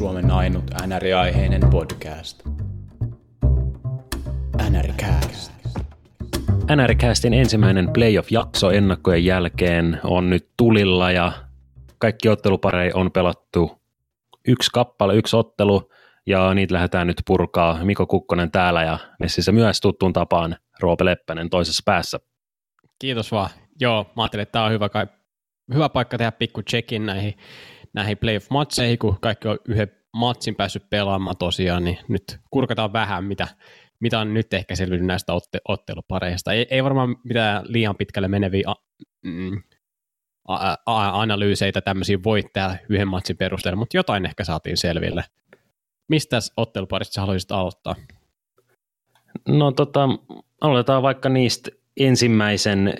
Suomen ainut NR-aiheinen podcast. NRCast. NRCastin ensimmäinen playoff-jakso ennakkojen jälkeen on nyt tulilla ja kaikki ottelupareja on pelattu yksi kappale, yksi ottelu ja niitä lähdetään nyt purkaa. Miko Kukkonen täällä ja messissä myös tuttuun tapaan Roope Leppänen toisessa päässä. Kiitos vaan. Joo, mä ajattelin, että tämä on hyvä, kai, hyvä paikka tehdä pikku check-in näihin, näihin playoff-matseihin, kun kaikki on yhden matsin päässyt pelaamaan tosiaan, niin nyt kurkataan vähän, mitä, mitä on nyt ehkä selvinnyt näistä otte, ottelupareista. Ei, ei varmaan mitään liian pitkälle meneviä a, mm, a, a, analyyseitä tämmöisiä voi tehdä yhden matsin perusteella, mutta jotain ehkä saatiin selville. Mistä otteluparista sä haluaisit aloittaa? No tota, aloitetaan vaikka niistä ensimmäisen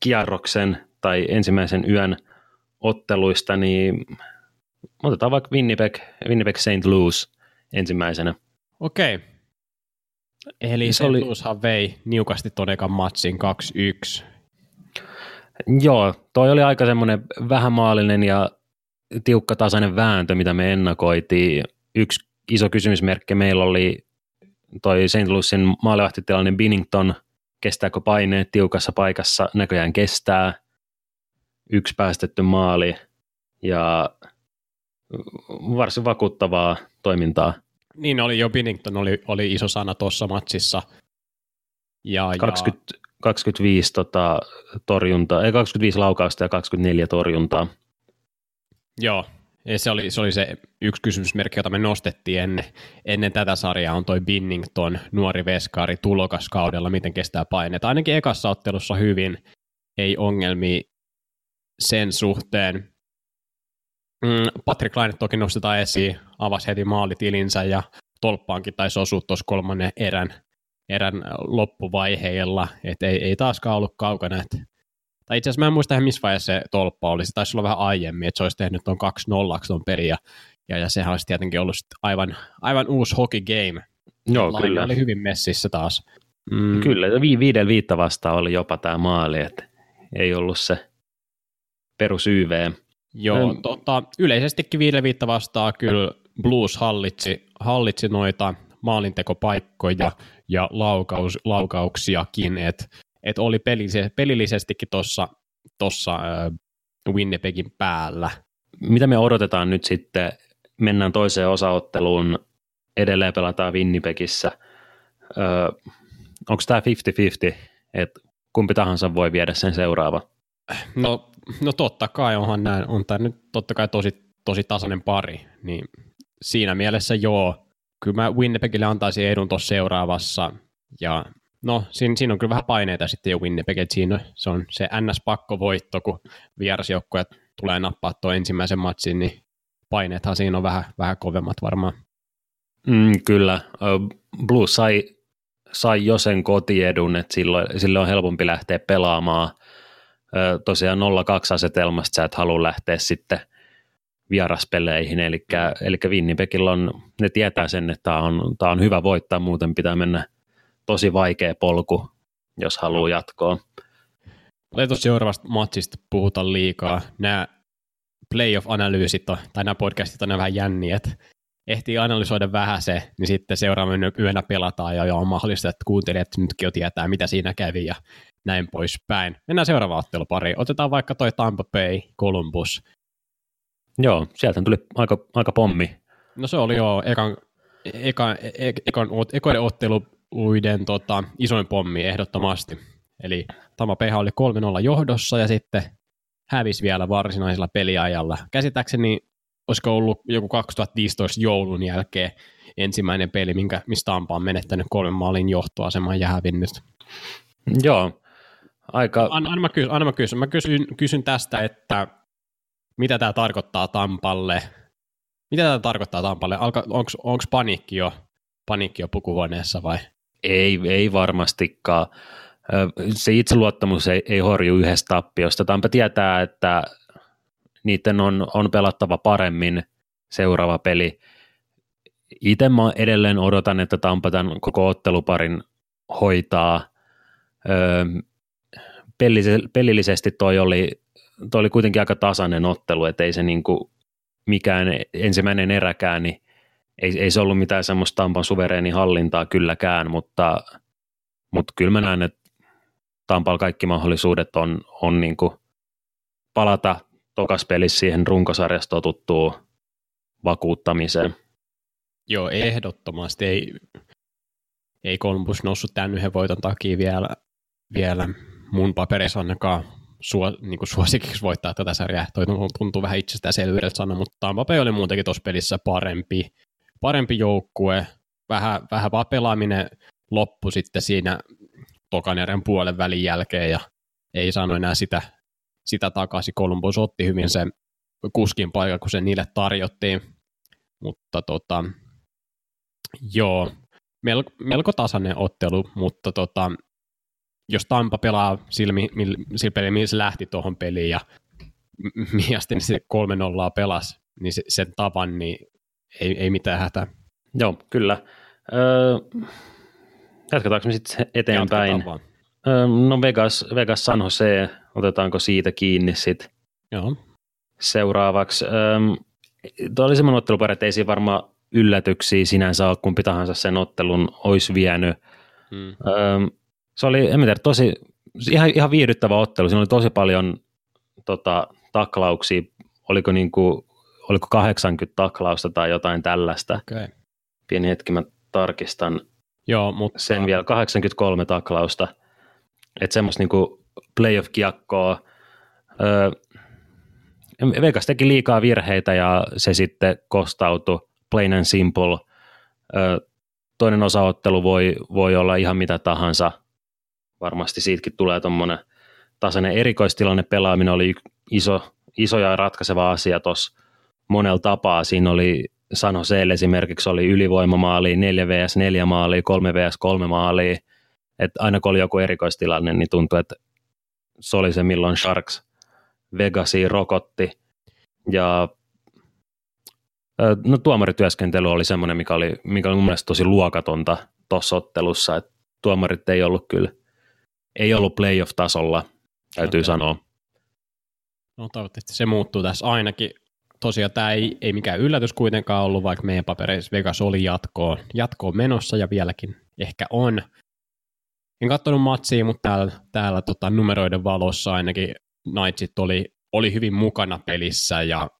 kierroksen tai ensimmäisen yön otteluista, niin otetaan vaikka Winnipeg, Winnipeg St. Louis ensimmäisenä. Okei. Okay. Eli se St. Oli... Louishan vei niukasti ton ekan matsin 2-1. Joo, toi oli aika semmoinen vähämaallinen ja tiukka tasainen vääntö, mitä me ennakoitiin. Yksi iso kysymysmerkki meillä oli toi St. Louisin maalivahtitilanne Binnington – kestääkö paineet tiukassa paikassa, näköjään kestää, yksi päästetty maali ja varsin vakuuttavaa toimintaa. Niin oli jo, Binnington oli, oli iso sana tuossa matsissa. Ja, 20, ja... 25 tota, torjuntaa, ei 25 laukausta ja 24 torjuntaa. Joo, ja se oli, se oli se yksi kysymysmerkki, jota me nostettiin ennen, ennen tätä sarjaa, on toi Binnington, nuori veskari, tulokas kaudella, miten kestää paineet. Ainakin ekassa ottelussa hyvin, ei ongelmia sen suhteen. Mm, Patrick Laine toki nostetaan esiin, avasi heti maalitilinsä ja tolppaankin taisi osua tuossa kolmannen erän, erän loppuvaiheella, että ei, ei taaskaan ollut kaukana, että tai itse asiassa mä en muista missä vaiheessa se tolppa oli, se taisi olla vähän aiemmin, että se olisi tehnyt tuon 2-0 tuon peri, ja, ja, ja sehän olisi tietenkin ollut aivan, aivan uusi hockey game. Joo, Laine kyllä. oli hyvin messissä taas. Mm. Kyllä, vi- viiden viitta vastaan oli jopa tämä maali, että ei ollut se perus YV. Joo, mm. tota, yleisestikin viiden viitta vastaan kyllä Blues hallitsi, hallitsi noita maalintekopaikkoja ja laukaus, laukauksiakin, että että oli pelillisestikin tuossa tossa, äh, Winnipegin päällä. Mitä me odotetaan nyt sitten? Mennään toiseen osaotteluun, edelleen pelataan Winnipegissä. Öö, Onko tämä 50-50, että kumpi tahansa voi viedä sen seuraava? No, no totta kai onhan näin, on tämä nyt totta kai tosi, tosi tasainen pari, niin siinä mielessä joo, kyllä mä Winnipegille antaisin edun tuossa seuraavassa, ja No, siinä, siinä on kyllä vähän paineita sitten jo Winnipeg, että siinä se on se NS-pakkovoitto, kun vierasjoukkoja tulee nappaa tuo ensimmäisen matsin, niin paineethan siinä on vähän, vähän kovemmat varmaan. Mm, kyllä. Blues sai, sai jo sen kotiedun, että silloin, silloin on helpompi lähteä pelaamaan. Tosiaan 0-2 asetelmasta sä et halua lähteä sitten vieraspeleihin, eli, mm. eli Winnipegillä on, ne tietää sen, että tämä on, tämä on hyvä voittaa, muuten pitää mennä tosi vaikea polku, jos haluaa jatkoa. Ei tuossa seuraavasta matsista puhuta liikaa. Nämä playoff-analyysit on, tai nämä podcastit on vähän jänniä, että ehtii analysoida vähän se, niin sitten seuraavana yönä pelataan ja on mahdollista, että kuuntelijat nytkin jo tietää, mitä siinä kävi ja näin poispäin. Mennään seuraavaan ottelupariin. Otetaan vaikka toi Tampa Bay Columbus. Joo, sieltä tuli aika, aika pommi. No se oli jo ekan, ekan, ekan, ekan ottelu uiden tota, isoin pommi ehdottomasti. Eli Tama PH oli 3-0 johdossa ja sitten hävisi vielä varsinaisella peliajalla. Käsittääkseni olisiko ollut joku 2015 joulun jälkeen ensimmäinen peli, minkä, mistä Tampa on menettänyt kolmen maalin johtoaseman ja hävinnyt. Joo, aika... Anna, anna, mä, kysyn, anna mä, kysyn. mä kysyn, kysyn tästä, että mitä tämä tarkoittaa Tampalle? Mitä tämä tarkoittaa Tampalle? Onko paniikki jo, paniikki jo pukuhuoneessa vai? Ei, ei varmastikaan. Se itseluottamus ei, ei horju yhdestä tappiosta. Tampa tietää, että niiden on, on pelattava paremmin seuraava peli. Itse mä edelleen odotan, että Tampa tämän koko otteluparin hoitaa. Öö, pelillisesti toi oli, toi oli kuitenkin aika tasainen ottelu, että ei se niinku, mikään ensimmäinen eräkään, niin ei, ei se ollut mitään semmoista Tampan suvereeni hallintaa kylläkään, mutta, mutta kyllä mä näen, että Tampalla kaikki mahdollisuudet on, on niin kuin palata tokas pelissä siihen runkosarjasta totuttuun vakuuttamiseen. Joo, ehdottomasti. Ei, ei Columbus noussut tämän yhden voiton takia vielä, vielä mun paperissa ainakaan suo, niin kuin suosikiksi voittaa tätä sarjaa. Toi tuntuu vähän itsestäänselvyydeltä sanoa, mutta Tampa Bay oli muutenkin tuossa pelissä parempi, parempi joukkue. Vähän, vähän vaan pelaaminen loppu sitten siinä tokan puolen välin jälkeen ja ei saanut enää sitä, sitä takaisin. Columbus otti hyvin sen kuskin paikan, kun se niille tarjottiin. Mutta tota, joo, melko, melko tasainen ottelu, mutta tota, Tampa pelaa sillä, sillä pelillä, millä se lähti tuohon peliin ja mielestäni se 3 0 pelasi, niin se, sen tavan, niin ei, ei mitään hätää. Joo, kyllä. Öö, jatketaanko me sitten eteenpäin? Öö, no Vegas, Vegas San Jose, otetaanko siitä kiinni sitten? Joo. Seuraavaksi. Öö, Tuo oli semmoinen ottelupari, että ei siinä varmaan yllätyksiä sinänsä ole, kumpi tahansa sen ottelun olisi vienyt. Hmm. Öö, se oli, en tiedä, tosi, ihan, ihan viihdyttävä ottelu. Siinä oli tosi paljon tota, taklauksia. Oliko, niin kuin, oliko 80 taklausta tai jotain tällaista. Okay. Pieni hetki, mä tarkistan Joo, mutta... sen vielä. 83 taklausta. Että semmoista niin playoff-kiekkoa. Öö, Vegas teki liikaa virheitä ja se sitten kostautui plain and simple. Öö, toinen osaottelu voi, voi olla ihan mitä tahansa – varmasti siitäkin tulee tuommoinen tasainen erikoistilanne pelaaminen oli iso, iso ja ratkaiseva asia tuossa monella tapaa. Siinä oli San Joseelle esimerkiksi oli ylivoimamaali, 4 vs 4 maalia, 3 vs 3 maalia. Et aina kun oli joku erikoistilanne, niin tuntui, että se oli se, milloin Sharks Vegasi rokotti. Ja no, tuomarityöskentely oli semmoinen, mikä oli, mikä oli mun mielestä tosi luokatonta tuossa ottelussa. Et tuomarit ei ollut kyllä ei ollut playoff-tasolla, täytyy okay. sanoa. No toivottavasti se muuttuu tässä ainakin. Tosiaan tämä ei, ei mikään yllätys kuitenkaan ollut, vaikka meidän papereissa Vegas oli jatkoon, jatkoon menossa ja vieläkin ehkä on. En katsonut matsia, mutta täällä, täällä tota, numeroiden valossa ainakin Knightsit oli, oli hyvin mukana pelissä ja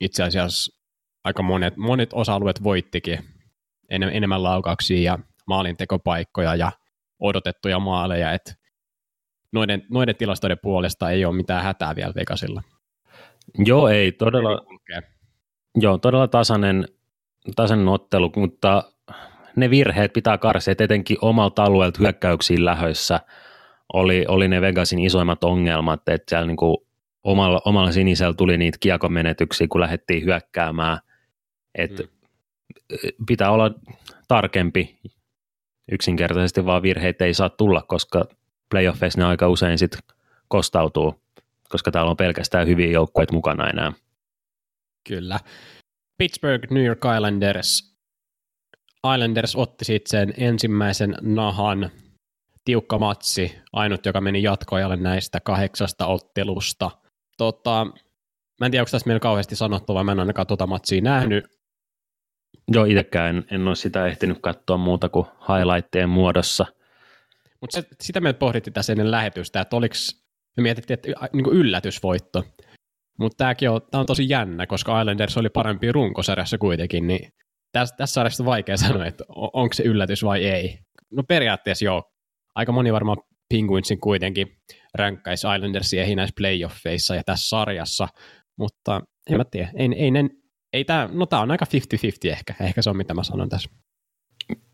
itse asiassa aika monet, monet osa-alueet voittikin en, enemmän laukauksia ja maalintekopaikkoja ja odotettuja maaleja, että noiden, noiden tilastoiden puolesta ei ole mitään hätää vielä Vegasilla. Joo, ei todella, joo, todella tasainen, tasainen ottelu, mutta ne virheet pitää karsia, etenkin omalta alueelta hyökkäyksiin lähöissä oli, oli ne Vegasin isoimmat ongelmat, että siellä niin kuin omalla, omalla sinisellä tuli niitä kiekomenetyksiä, kun lähdettiin hyökkäämään, että mm. pitää olla tarkempi, yksinkertaisesti vaan virheitä ei saa tulla, koska playoffeissa ne aika usein sitten kostautuu, koska täällä on pelkästään hyviä joukkueita mukana enää. Kyllä. Pittsburgh New York Islanders. Islanders otti sitten sen ensimmäisen nahan tiukka matsi, ainut joka meni jatkoajalle näistä kahdeksasta ottelusta. Tota, mä en tiedä, onko tässä meillä kauheasti sanottu, vai mä en ainakaan tuota matsia nähnyt. Joo, itsekään en, en ole sitä ehtinyt katsoa muuta kuin highlightien muodossa – mutta sitä me pohdittiin tässä ennen lähetystä, että oliko, me mietittiin, että niin kuin yllätysvoitto. Mutta tämäkin on, tämä on tosi jännä, koska Islanders oli parempi runkosarjassa kuitenkin, niin tässä, tässä sarjassa on vaikea sanoa, että onko se yllätys vai ei. No periaatteessa joo. Aika moni varmaan Penguinsin kuitenkin ränkkäisi Islandersia ei näissä playoffeissa ja tässä sarjassa, mutta en mä tiedä. Ei, ei, ei, ei tää, no tämä on aika 50-50 ehkä, ehkä se on mitä mä sanon tässä.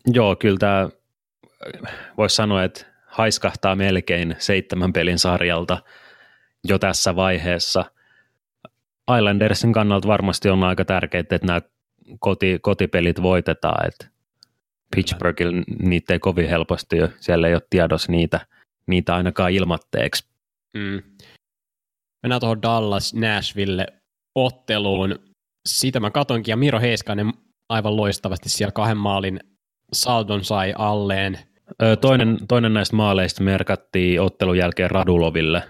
Joo, kyllä tämä voisi sanoa, että haiskahtaa melkein seitsemän pelin sarjalta jo tässä vaiheessa. Islandersin kannalta varmasti on aika tärkeää, että nämä koti, kotipelit voitetaan, että Pittsburghilla niitä ei kovin helposti, siellä ei ole tiedossa niitä, niitä ainakaan ilmatteeksi. Mm. Mennään tuohon Dallas Nashville otteluun. Siitä mä katonkin, ja Miro Heiskanen aivan loistavasti siellä kahden maalin saldon sai alleen. Toinen, toinen näistä maaleista merkattiin ottelun jälkeen Raduloville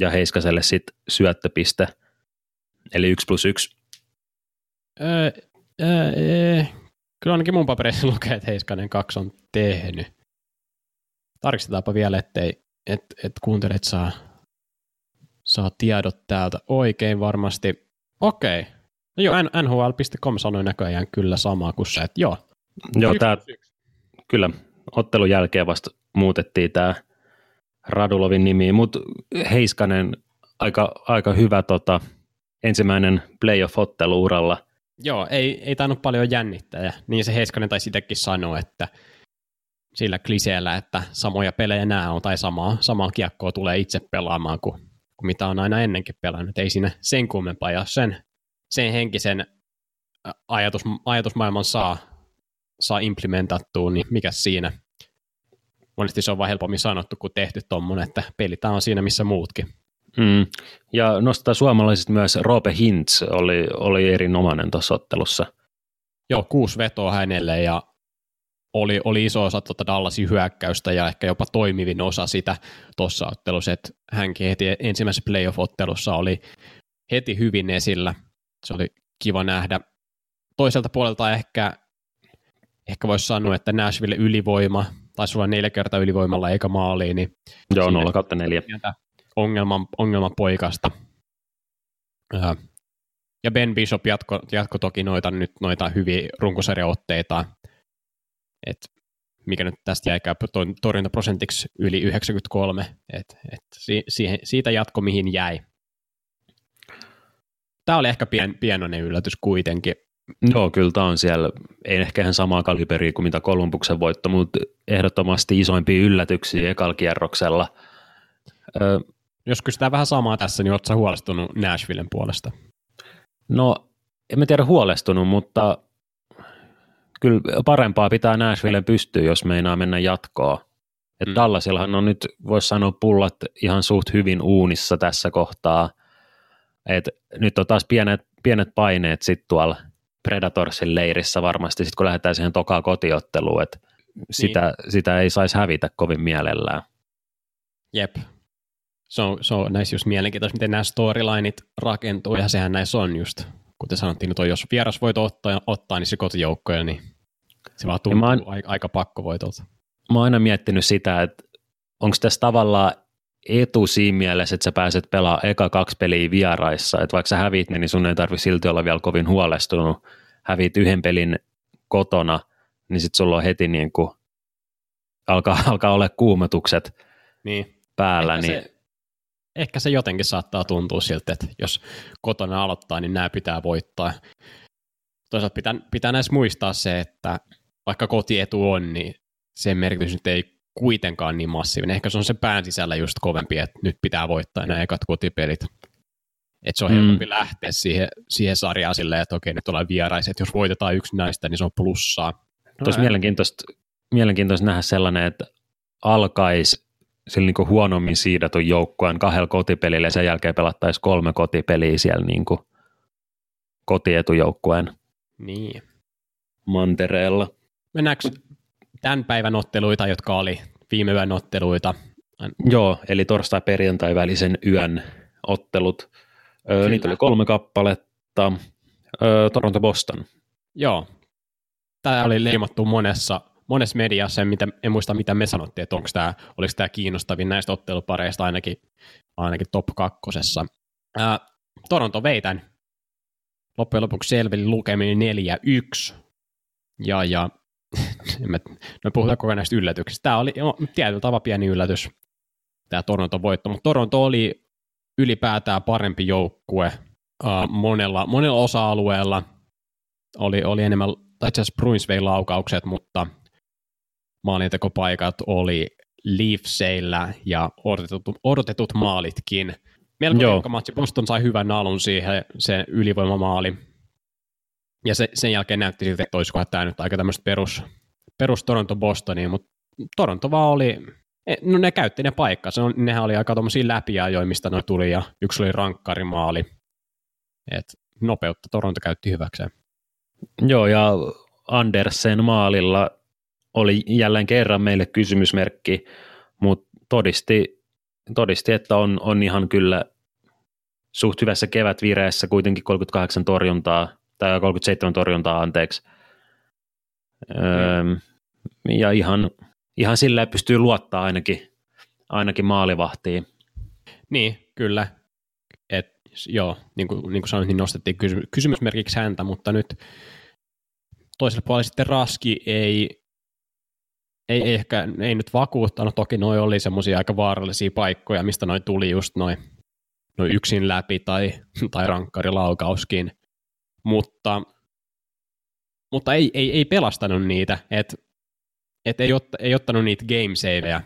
ja Heiskaselle sitten syöttöpiste, eli 1 plus 1 Öö, öö, kyllä ainakin mun papereissa lukee, että Heiskanen 2 on tehnyt. Tarkistetaanpa vielä, ettei et, et kuuntelet saa, saa tiedot täältä oikein varmasti. Okei. No joo, NHL.com sanoi näköjään kyllä samaa kuin se, että joo. Joo, tää, kyllä ottelun jälkeen vasta muutettiin tämä Radulovin nimi, mutta Heiskanen aika, aika hyvä tota, ensimmäinen playoff-ottelu uralla. Joo, ei, ei tainnut paljon jännittää. Ja niin se Heiskanen taisi itsekin sanoa, että sillä kliseellä, että samoja pelejä nämä on, tai samaa, samaa kiekkoa tulee itse pelaamaan kuin, kuin mitä on aina ennenkin pelannut. Ei siinä sen kummempaa, ja sen, sen henkisen ajatus, ajatusmaailman saa, saa implementattua, niin mikä siinä? Monesti se on vain helpommin sanottu kuin tehty tuommoinen, että pelit on siinä missä muutkin. Mm. Ja nostaa suomalaisista myös Roope Hintz oli, oli erinomainen tuossa ottelussa. Joo, kuusi vetoa hänelle ja oli, oli iso osa tuota Dallasin hyökkäystä ja ehkä jopa toimivin osa sitä tuossa ottelussa, että hänkin heti ensimmäisessä playoff-ottelussa oli heti hyvin esillä. Se oli kiva nähdä. Toiselta puolelta ehkä, ehkä voisi sanoa, että Nashville ylivoima, tai sulla neljä kertaa ylivoimalla eikä maaliin. Niin Joo, 0 kautta 4 ongelman, ongelman poikasta. Ja Ben Bishop jatko, jatko toki noita, nyt noita hyviä runkosarjaotteita, et mikä nyt tästä jäi torjuntaprosentiksi yli 93, et, et siihen, siitä jatko mihin jäi. Tämä oli ehkä pien, pienoinen yllätys kuitenkin. Joo, kyllä tämä on siellä, ei ehkä ihan samaa kaliberiä kuin mitä Kolumbuksen voitto, mutta ehdottomasti isoimpia yllätyksiä ekalla kierroksella. Jos kysytään vähän samaa tässä, niin oletko huolestunut Nashvillen puolesta? No, en mä tiedä huolestunut, mutta kyllä parempaa pitää Nashvillen pystyä, jos meinaa mennä jatkoon. Et mm. Dallasillahan on nyt, voisi sanoa, pullat ihan suht hyvin uunissa tässä kohtaa. Et nyt on taas pienet, pienet paineet sitten tuolla Predatorsin leirissä varmasti, sit kun lähdetään siihen tokaan kotiotteluun, että niin. sitä, sitä ei saisi hävitä kovin mielellään. Jep, se on, se on näissä just mielenkiintoista, miten nämä storylineit rakentuu, ja sehän näissä on just, kuten sanottiin, että jos vieras voit ottaa, ottaa niin se kotijoukkoja, niin se vaan tuntuu oon, aika, aika pakkovoitolta. Mä oon aina miettinyt sitä, että onko tässä tavallaan etu siinä mielessä, että sä pääset pelaamaan eka kaksi peliä vieraissa, että vaikka sä hävit niin sun ei tarvi silti olla vielä kovin huolestunut. Hävit yhden pelin kotona, niin sitten sulla on heti niin kuin, alkaa, alkaa olla kuumetukset niin. päällä. Ehkä niin, se, ehkä se jotenkin saattaa tuntua siltä, että jos kotona aloittaa, niin nämä pitää voittaa. Toisaalta pitää, pitää näissä muistaa se, että vaikka kotietu on, niin sen merkitys nyt ei kuitenkaan niin massiivinen. Ehkä se on se pään sisällä just kovempi, että nyt pitää voittaa nämä ekat kotipelit. Että se on mm. helpompi lähteä siihen, siihen sarjaan silleen, että okei, nyt ollaan vieraiset. Jos voitetaan yksi näistä, niin se on plussaa. No, Tuossa mielenkiintoista, mielenkiintoista nähdä sellainen, että alkaisi sillä niin huonommin siidatun joukkueen kahdella kotipelillä ja sen jälkeen pelattaisiin kolme kotipeliä siellä niin kuin kotietujoukkueen niin. mantereella. Mennäänkö tämän päivän otteluita, jotka oli viime yön otteluita? Joo, eli torstai-perjantai välisen yön ottelut. Öö, niitä oli kolme kappaletta. Öö, Toronto-Boston. Joo. Tämä oli leimattu monessa monessa mediassa, en, mitä, en muista mitä me sanottiin, että onko tämä, oliko tämä kiinnostavin näistä ottelupareista ainakin, ainakin top kakkosessa. Ää, Toronto veitän loppujen lopuksi selveli lukemin 4-1. Ja, ja me, me puhutaan koko näistä yllätyksistä. Tämä oli tietyllä tavalla pieni yllätys, tämä Toronto voitto, mutta Toronto oli ylipäätään parempi joukkue uh, monella, monella osa-alueella. Oli, oli enemmän, tai itse asiassa Bruins vei laukaukset, mutta maalintekopaikat oli Leafseillä ja odotetut, odotetut maalitkin. Melko tiukka matsi. Boston sai hyvän alun siihen, se ylivoimamaali. Ja se, sen jälkeen näytti siltä, että olisiko tämä nyt aika tämmöistä perus, perus Toronto-Bostonia, mutta Toronto vaan oli, e, no ne käytti ne paikkansa, no, nehän oli aika tuommoisia läpiajoja, mistä ne tuli, ja yksi oli rankkarimaali. Et nopeutta Toronto käytti hyväkseen. Joo, ja Andersen maalilla oli jälleen kerran meille kysymysmerkki, mutta todisti, todisti, että on, on ihan kyllä suht hyvässä kevätvireessä kuitenkin 38 torjuntaa tai 37 torjuntaa anteeksi. Öö, ja ihan, ihan silleen pystyy luottaa ainakin, ainakin maalivahtiin. Niin, kyllä. Et, joo, niin kuin, niin kuin sanoin, niin nostettiin kysy- kysymysmerkiksi häntä, mutta nyt toisella puolella sitten Raski ei, ei, ei ehkä ei nyt vakuuttanut, toki noi oli semmoisia aika vaarallisia paikkoja, mistä noi tuli just noin noi yksin läpi tai, tai rankkarilaukauskin, mutta, mutta ei, ei, ei pelastanut niitä, että et ei, ot, ei ottanut niitä game saveja.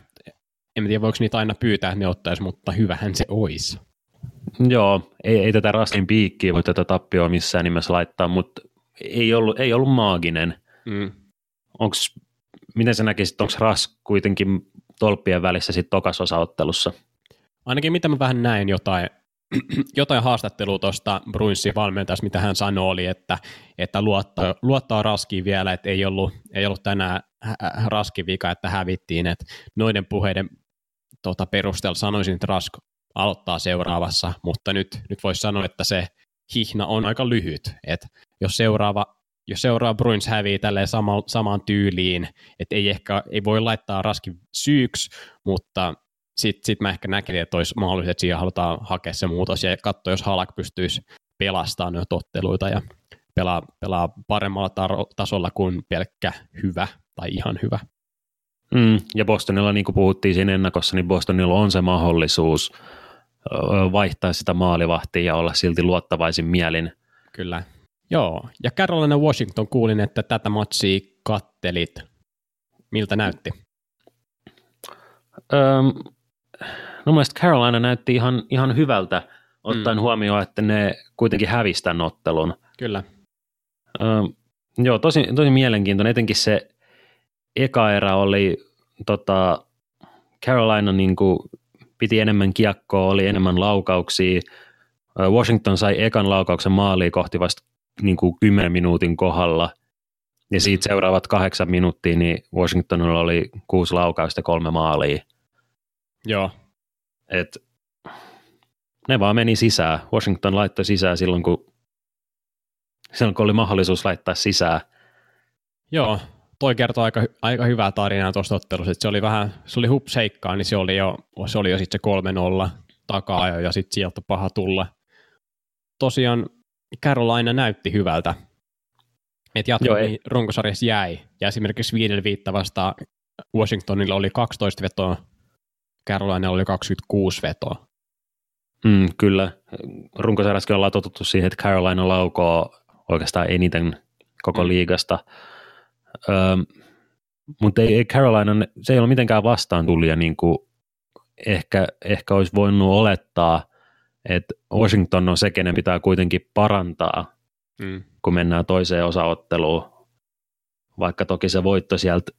En tiedä, voiko niitä aina pyytää, että ne ottaisi, mutta hyvähän se olisi. Joo, ei, ei tätä Raskin piikkiä voi tätä tappioa missään nimessä laittaa, mutta ei ollut, ei ollut maaginen. Mm. Onks, miten sä näkisit, onko Ras kuitenkin tolppien välissä sitten tokasosaottelussa? Ainakin mitä mä vähän näin jotain, jotain haastattelua tuosta Bruinsin valmentajasta, mitä hän sanoi, oli, että, että luottaa, luottaa Raskiin vielä, että ei ollut, ei ollut tänään Raskin vika, että hävittiin, että noiden puheiden tota, perusteella sanoisin, että Rask aloittaa seuraavassa, mutta nyt, nyt voisi sanoa, että se hihna on aika lyhyt, että jos seuraava jos seuraava Bruins hävii tälleen sama, samaan tyyliin, että ei ehkä ei voi laittaa raskin syyksi, mutta sitten sit mä ehkä näkin, että olisi mahdollista, että siihen halutaan hakea se muutos ja katsoa, jos Halak pystyisi pelastamaan noita otteluita ja pelaa, pelaa paremmalla tar- tasolla kuin pelkkä hyvä tai ihan hyvä. Mm, ja Bostonilla, niin kuin puhuttiin siinä ennakossa, niin Bostonilla on se mahdollisuus vaihtaa sitä maalivahtia ja olla silti luottavaisin mielin. Kyllä. Joo, ja Carolina Washington kuulin, että tätä matsia kattelit. Miltä näytti? Öm, no mielestäni Carolina näytti ihan, ihan hyvältä, ottaen mm. huomioon, että ne kuitenkin hävisi tämän ottelun. Kyllä. Öm, joo, tosi, tosi mielenkiintoinen, etenkin se eka erä oli tota, Carolina niin kuin, piti enemmän kiekkoa, oli enemmän laukauksia. Washington sai ekan laukauksen maaliin kohti vasta niin kuin 10 minuutin kohdalla. Ja siitä seuraavat kahdeksan minuuttia, niin Washingtonilla oli kuusi laukausta kolme maalia. Joo. Et ne vaan meni sisään. Washington laittoi sisään silloin, kun, silloin, kun oli mahdollisuus laittaa sisään. Joo, toi kertoo aika, aika hyvää tarinaa tuosta ottelusta. Se oli vähän, se oli hupseikkaa, niin se oli jo, se oli jo sitten se 3-0 takaa ja sitten sieltä paha tulla. Tosiaan Carolina näytti hyvältä. Että jatko runkosarjassa jäi. Ja esimerkiksi viiden viitta vastaan Washingtonilla oli 12 vetoa, Carolina oli 26 vetoa. Mm, kyllä. Runkosarjassakin ollaan totuttu siihen, että Carolina laukoo oikeastaan eniten koko mm. liigasta. Öö, mutta ei, ei Carolina, se ei ole mitenkään vastaan tulija, niin kuin ehkä, ehkä olisi voinut olettaa, että Washington on se, kenen pitää kuitenkin parantaa, mm. kun mennään toiseen osaotteluun, vaikka toki se voitto sieltä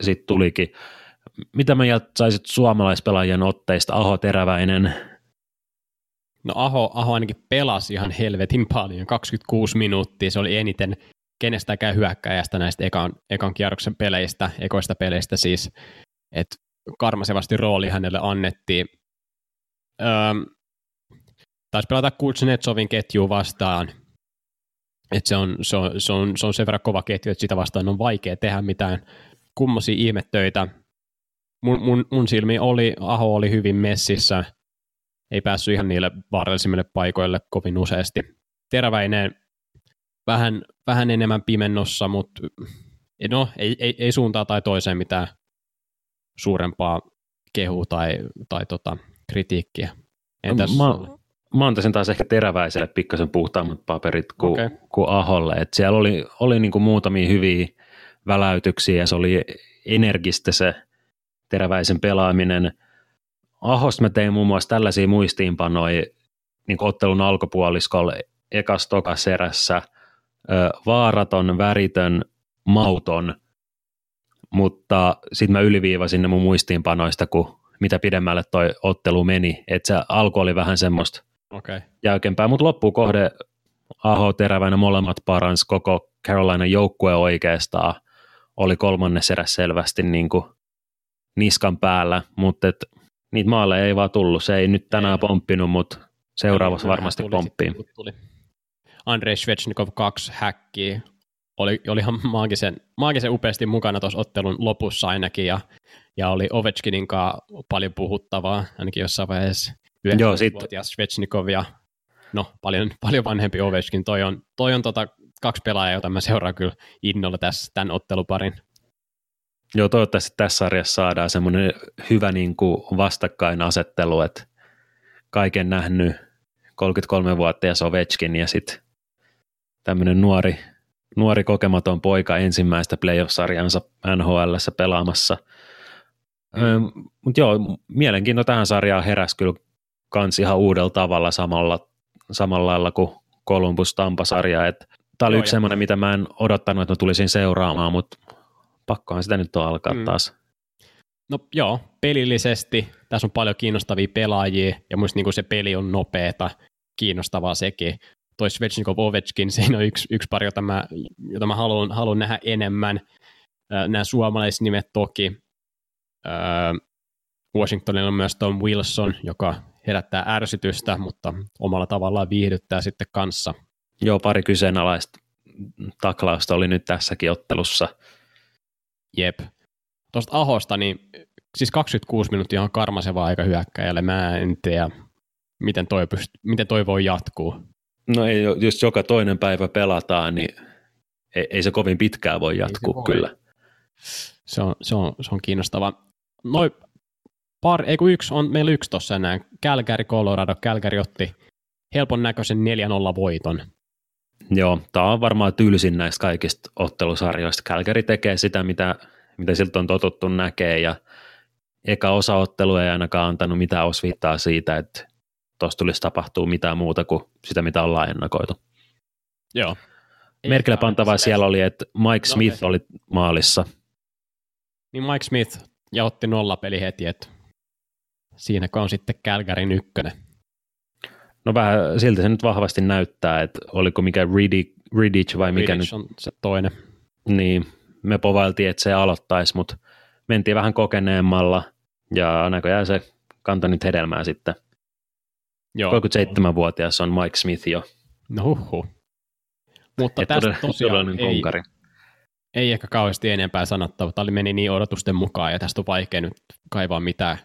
sitten tulikin. Mitä mä saisit suomalaispelaajien otteista, Aho Teräväinen? No Aho, Aho ainakin pelasi ihan helvetin paljon, 26 minuuttia, se oli eniten kenestäkään hyökkäjästä näistä ekan, ekan kierroksen peleistä, ekoista peleistä siis, että karmasevasti rooli hänelle annettiin. Öö, taisi pelata Kuznetsovin ketjuun vastaan, että se on, se, on, se, on, se on sen verran kova ketju, että sitä vastaan on vaikea tehdä mitään kummosia ihmettöitä. Mun, mun, mun silmi oli, Aho oli hyvin messissä, ei päässyt ihan niille vaarallisimmille paikoille kovin useasti. Teräväinen vähän, vähän enemmän pimennossa, mutta no, ei, ei, ei suuntaa tai toiseen mitään suurempaa kehua tai, tai tota, kritiikkiä. Entäs mä, mä antaisin taas ehkä teräväiselle pikkasen puhtaammat paperit kuin, okay. kuin Aholle. Et siellä oli, oli niin kuin muutamia hyviä väläytyksiä ja se oli energistä se teräväisen pelaaminen. Ahosta mä tein muun muassa tällaisia muistiinpanoja niin ottelun alkupuoliskolla ekas tokas erässä, vaaraton, väritön, mauton, mutta sitten mä yliviivasin ne mun muistiinpanoista, kun mitä pidemmälle toi ottelu meni. Että se alku oli vähän semmoista okay. jäykempää, mutta loppukohde Aho terävänä molemmat parans koko Carolina joukkue oikeastaan oli kolmannes eräs selvästi niin kuin niskan päällä, mutta et, niitä maaleja ei vaan tullut. Se ei nyt tänään ei. pomppinut, mutta seuraavassa ei, varmasti tuli, pomppii. Tuli. Andrei Svechnikov kaksi häkkiä. Oli, oli ihan maagisen, maagisen upeasti mukana tuossa ottelun lopussa ainakin, ja, ja oli Ovechkinin kanssa paljon puhuttavaa, ainakin jossain vaiheessa. Joo, sit- vuotias Svechnikov ja no, paljon, paljon vanhempi Ovechkin. Toi on, toi on tota, kaksi pelaajaa, jota mä seuraan kyllä innolla tässä tämän otteluparin. Joo, toivottavasti tässä sarjassa saadaan semmoinen hyvä niin kuin vastakkainasettelu, että kaiken nähnyt 33-vuotias Ovechkin ja sitten tämmöinen nuori, nuori kokematon poika ensimmäistä playoff-sarjansa NHLssä pelaamassa. Mutta joo, mielenkiinto tähän sarjaan heräsi kyllä kans ihan uudella tavalla samalla, samalla lailla kuin Columbus Tampa-sarja. Tämä oli Joo, yksi semmoinen, mitä mä en odottanut, että mä tulisin seuraamaan, mutta pakkohan sitä nyt on alkaa Mm. taas. No joo, pelillisesti tässä on paljon kiinnostavia pelaajia, ja muista niin se peli on nopeeta, kiinnostavaa sekin. Toi Svechnikov Ovechkin, siinä on yksi, yksi pari, jota mä, jota mä haluan, haluan nähdä enemmän. Nämä suomalaisnimet toki. Washingtonilla on myös Tom Wilson, joka herättää ärsytystä, mutta omalla tavallaan viihdyttää sitten kanssa. Joo, pari kyseenalaista taklausta oli nyt tässäkin ottelussa. Jep. Tuosta Ahosta, niin siis 26 minuuttia on karmaseva aika hyökkäjälle. Mä en tiedä, miten toi, pyst- miten toi voi jatkuu. No ei, jos joka toinen päivä pelataan, niin ei, ei se kovin pitkään voi jatkua voi. kyllä. Se on, se on, se on kiinnostava. Noi par, ei kun yksi, on meillä yksi tuossa enää. Calgary, Colorado. Calgary otti helpon näköisen 4-0 voiton. Joo, tämä on varmaan tylsin näistä kaikista ottelusarjoista. Calgary tekee sitä, mitä, mitä siltä on totuttu näkee, ja eka osaottelu ei ainakaan antanut mitään osviittaa siitä, että tuossa tulisi tapahtuu mitään muuta kuin sitä, mitä ollaan ennakoitu. Joo. Merkille pantavaa siellä oli, että Mike No, Smith ei. oli maalissa. Niin Mike Smith ja otti nolla peli heti, että siinä on sitten Calgaryn ykkönen. No vähän siltä se nyt vahvasti näyttää, että oliko mikä Riddich vai mikä Riddich nyt, on se toinen. niin me povailtiin, että se aloittaisi, mutta mentiin vähän kokeneemmalla ja näköjään se kantoi nyt hedelmää sitten. Joo. 37-vuotias on Mike Smith jo. No huhhuh. Mutta Et tästä tosiaan ei, konkari. ei ehkä kauheasti enempää sanottavaa. Tämä meni niin odotusten mukaan ja tästä on vaikea nyt kaivaa mitään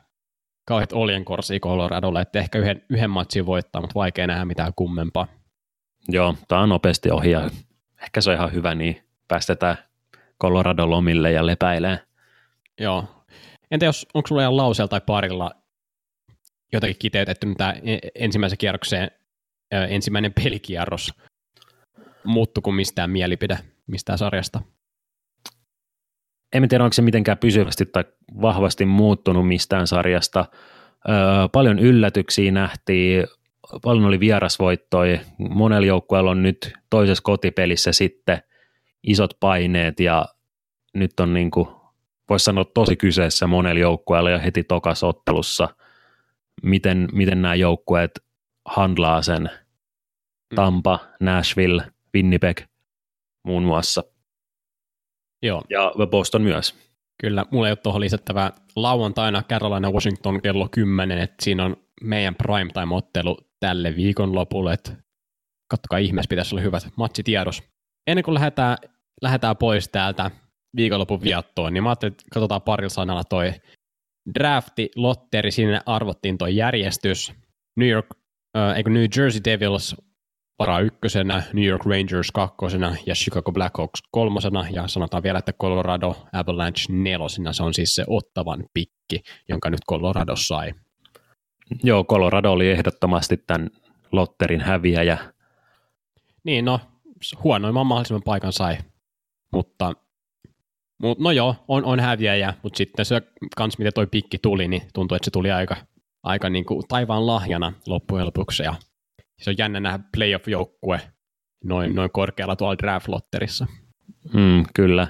kauheat oljenkorsia Coloradolle, että ehkä yhden, yhden matsin voittaa, mutta vaikea nähdä mitään kummempaa. Joo, tämä on nopeasti ohi ja ehkä se on ihan hyvä, niin päästetään Colorado lomille ja lepäilee. Joo. Entä jos, onko sulla ihan lauseella tai parilla jotakin kiteytetty nyt tämä ensimmäisen kierrokseen ensimmäinen pelikierros? Muuttuko mistään mielipide mistään sarjasta? En tiedä, onko se mitenkään pysyvästi tai vahvasti muuttunut mistään sarjasta. Öö, paljon yllätyksiä nähtiin, paljon oli vierasvoittoja. Monella joukkueella on nyt toisessa kotipelissä sitten isot paineet ja nyt on niin kuin, voisi sanoa tosi kyseessä monella joukkueella ja heti tokas ottelussa, miten, miten nämä joukkueet handlaa sen Tampa, Nashville, Winnipeg muun muassa Joo, ja Boston myös. kyllä. Mulla ei ole tuohon lisättävää lauantaina Carolina Washington kello 10, että siinä on meidän primetime-ottelu tälle viikonlopulle, että kattokaa ihmeessä, pitäisi olla hyvät matsitiedos. Ennen kuin lähdetään, lähdetään pois täältä viikonlopun viattoon, niin mä ajattelin, että katsotaan parilla sanalla toi drafti, lotteri, sinne arvottiin toi järjestys. New York, äh, eikö New Jersey Devils varaa ykkösenä, New York Rangers kakkosena ja Chicago Blackhawks kolmosena ja sanotaan vielä, että Colorado Avalanche nelosena, se on siis se ottavan pikki, jonka nyt Colorado sai. Joo, Colorado oli ehdottomasti tämän lotterin häviäjä. Niin, no, huonoimman mahdollisimman paikan sai, mutta mut, no joo, on, on häviäjä, mutta sitten se kans, miten toi pikki tuli, niin tuntuu, että se tuli aika, aika niin kuin taivaan lahjana loppujen lopuksi, ja se on jännä nähdä playoff-joukkue noin, noin korkealla tuolla draft-lotterissa. Mm, kyllä.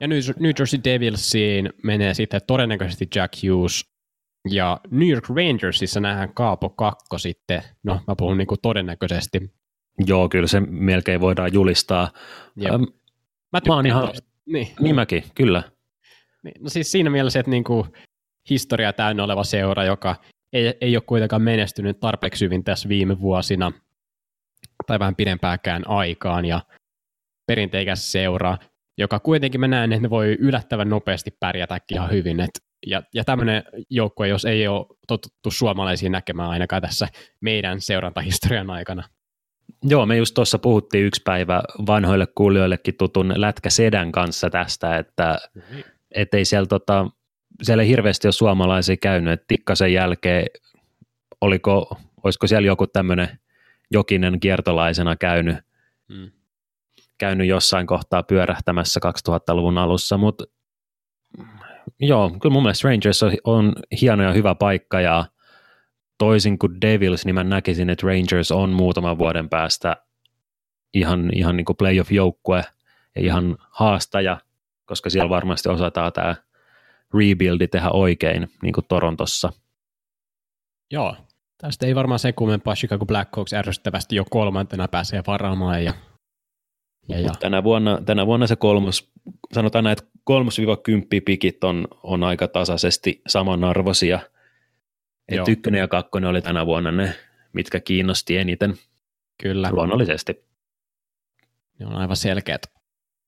Ja New, New Jersey Devilsiin menee sitten todennäköisesti Jack Hughes, ja New York Rangersissa nähdään Kaapo Kakko sitten, no mä puhun niin kuin todennäköisesti. Joo, kyllä se melkein voidaan julistaa. Jep. Ähm, Mä, Mä oon ihan- tosta. Niin, niin mäkin, kyllä. niin, no siis siinä mielessä, että niinku historia täynnä oleva seura, joka ei, ei ole kuitenkaan menestynyt tarpeeksi hyvin tässä viime vuosina. tai vähän pidempääkään aikaan ja perinteikäs seura, joka kuitenkin mä näen, että ne voi yllättävän nopeasti pärjätä ihan hyvin. Et, ja, ja tämmöinen joukkue, jos ei ole totuttu suomalaisiin näkemään ainakaan tässä meidän seurantahistorian aikana. Joo, me just tuossa puhuttiin yksi päivä vanhoille kuulijoillekin tutun Lätkä Sedän kanssa tästä, että mm-hmm. ei siellä, tota, siellä ei hirveästi ole suomalaisia käynyt, että Tikkasen jälkeen oliko, olisiko siellä joku tämmöinen jokinen kiertolaisena käynyt, mm. käynyt jossain kohtaa pyörähtämässä 2000-luvun alussa, mutta joo, kyllä mun mielestä Rangers on, on hieno ja hyvä paikka ja toisin kuin Devils, niin mä näkisin, että Rangers on muutaman vuoden päästä ihan, ihan niin kuin playoff-joukkue ja ihan haastaja, koska siellä varmasti osataan tämä rebuildi tehdä oikein, niin kuin Torontossa. Joo, tästä ei varmaan se kummempaa Chicago Blackhawks ärsyttävästi jo kolmantena pääsee varaamaan. Ja, ja, ja. Tänä, vuonna, tänä vuonna se kolmos, sanotaan näin, että kolmos-kymppi pikit on, on aika tasaisesti samanarvoisia – et ykkönen ja kakkonen oli tänä vuonna ne, mitkä kiinnosti eniten. Kyllä. Luonnollisesti. Ne on aivan selkeät.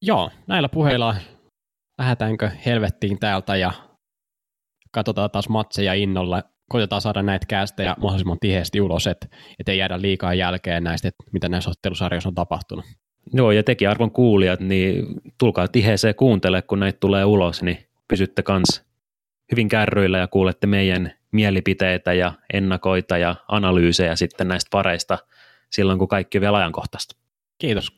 Joo, näillä puheilla lähdetäänkö helvettiin täältä ja katsotaan taas matseja innolla. Koitetaan saada näitä kästejä mahdollisimman tiheesti ulos, että et ei jäädä liikaa jälkeen näistä, että mitä näissä ottelusarjoissa on tapahtunut. Joo, ja teki arvon kuulijat, niin tulkaa tiheeseen kuuntele, kun näitä tulee ulos, niin pysytte kans hyvin kärryillä ja kuulette meidän mielipiteitä ja ennakoita ja analyysejä sitten näistä pareista silloin, kun kaikki on vielä ajankohtaista. Kiitos.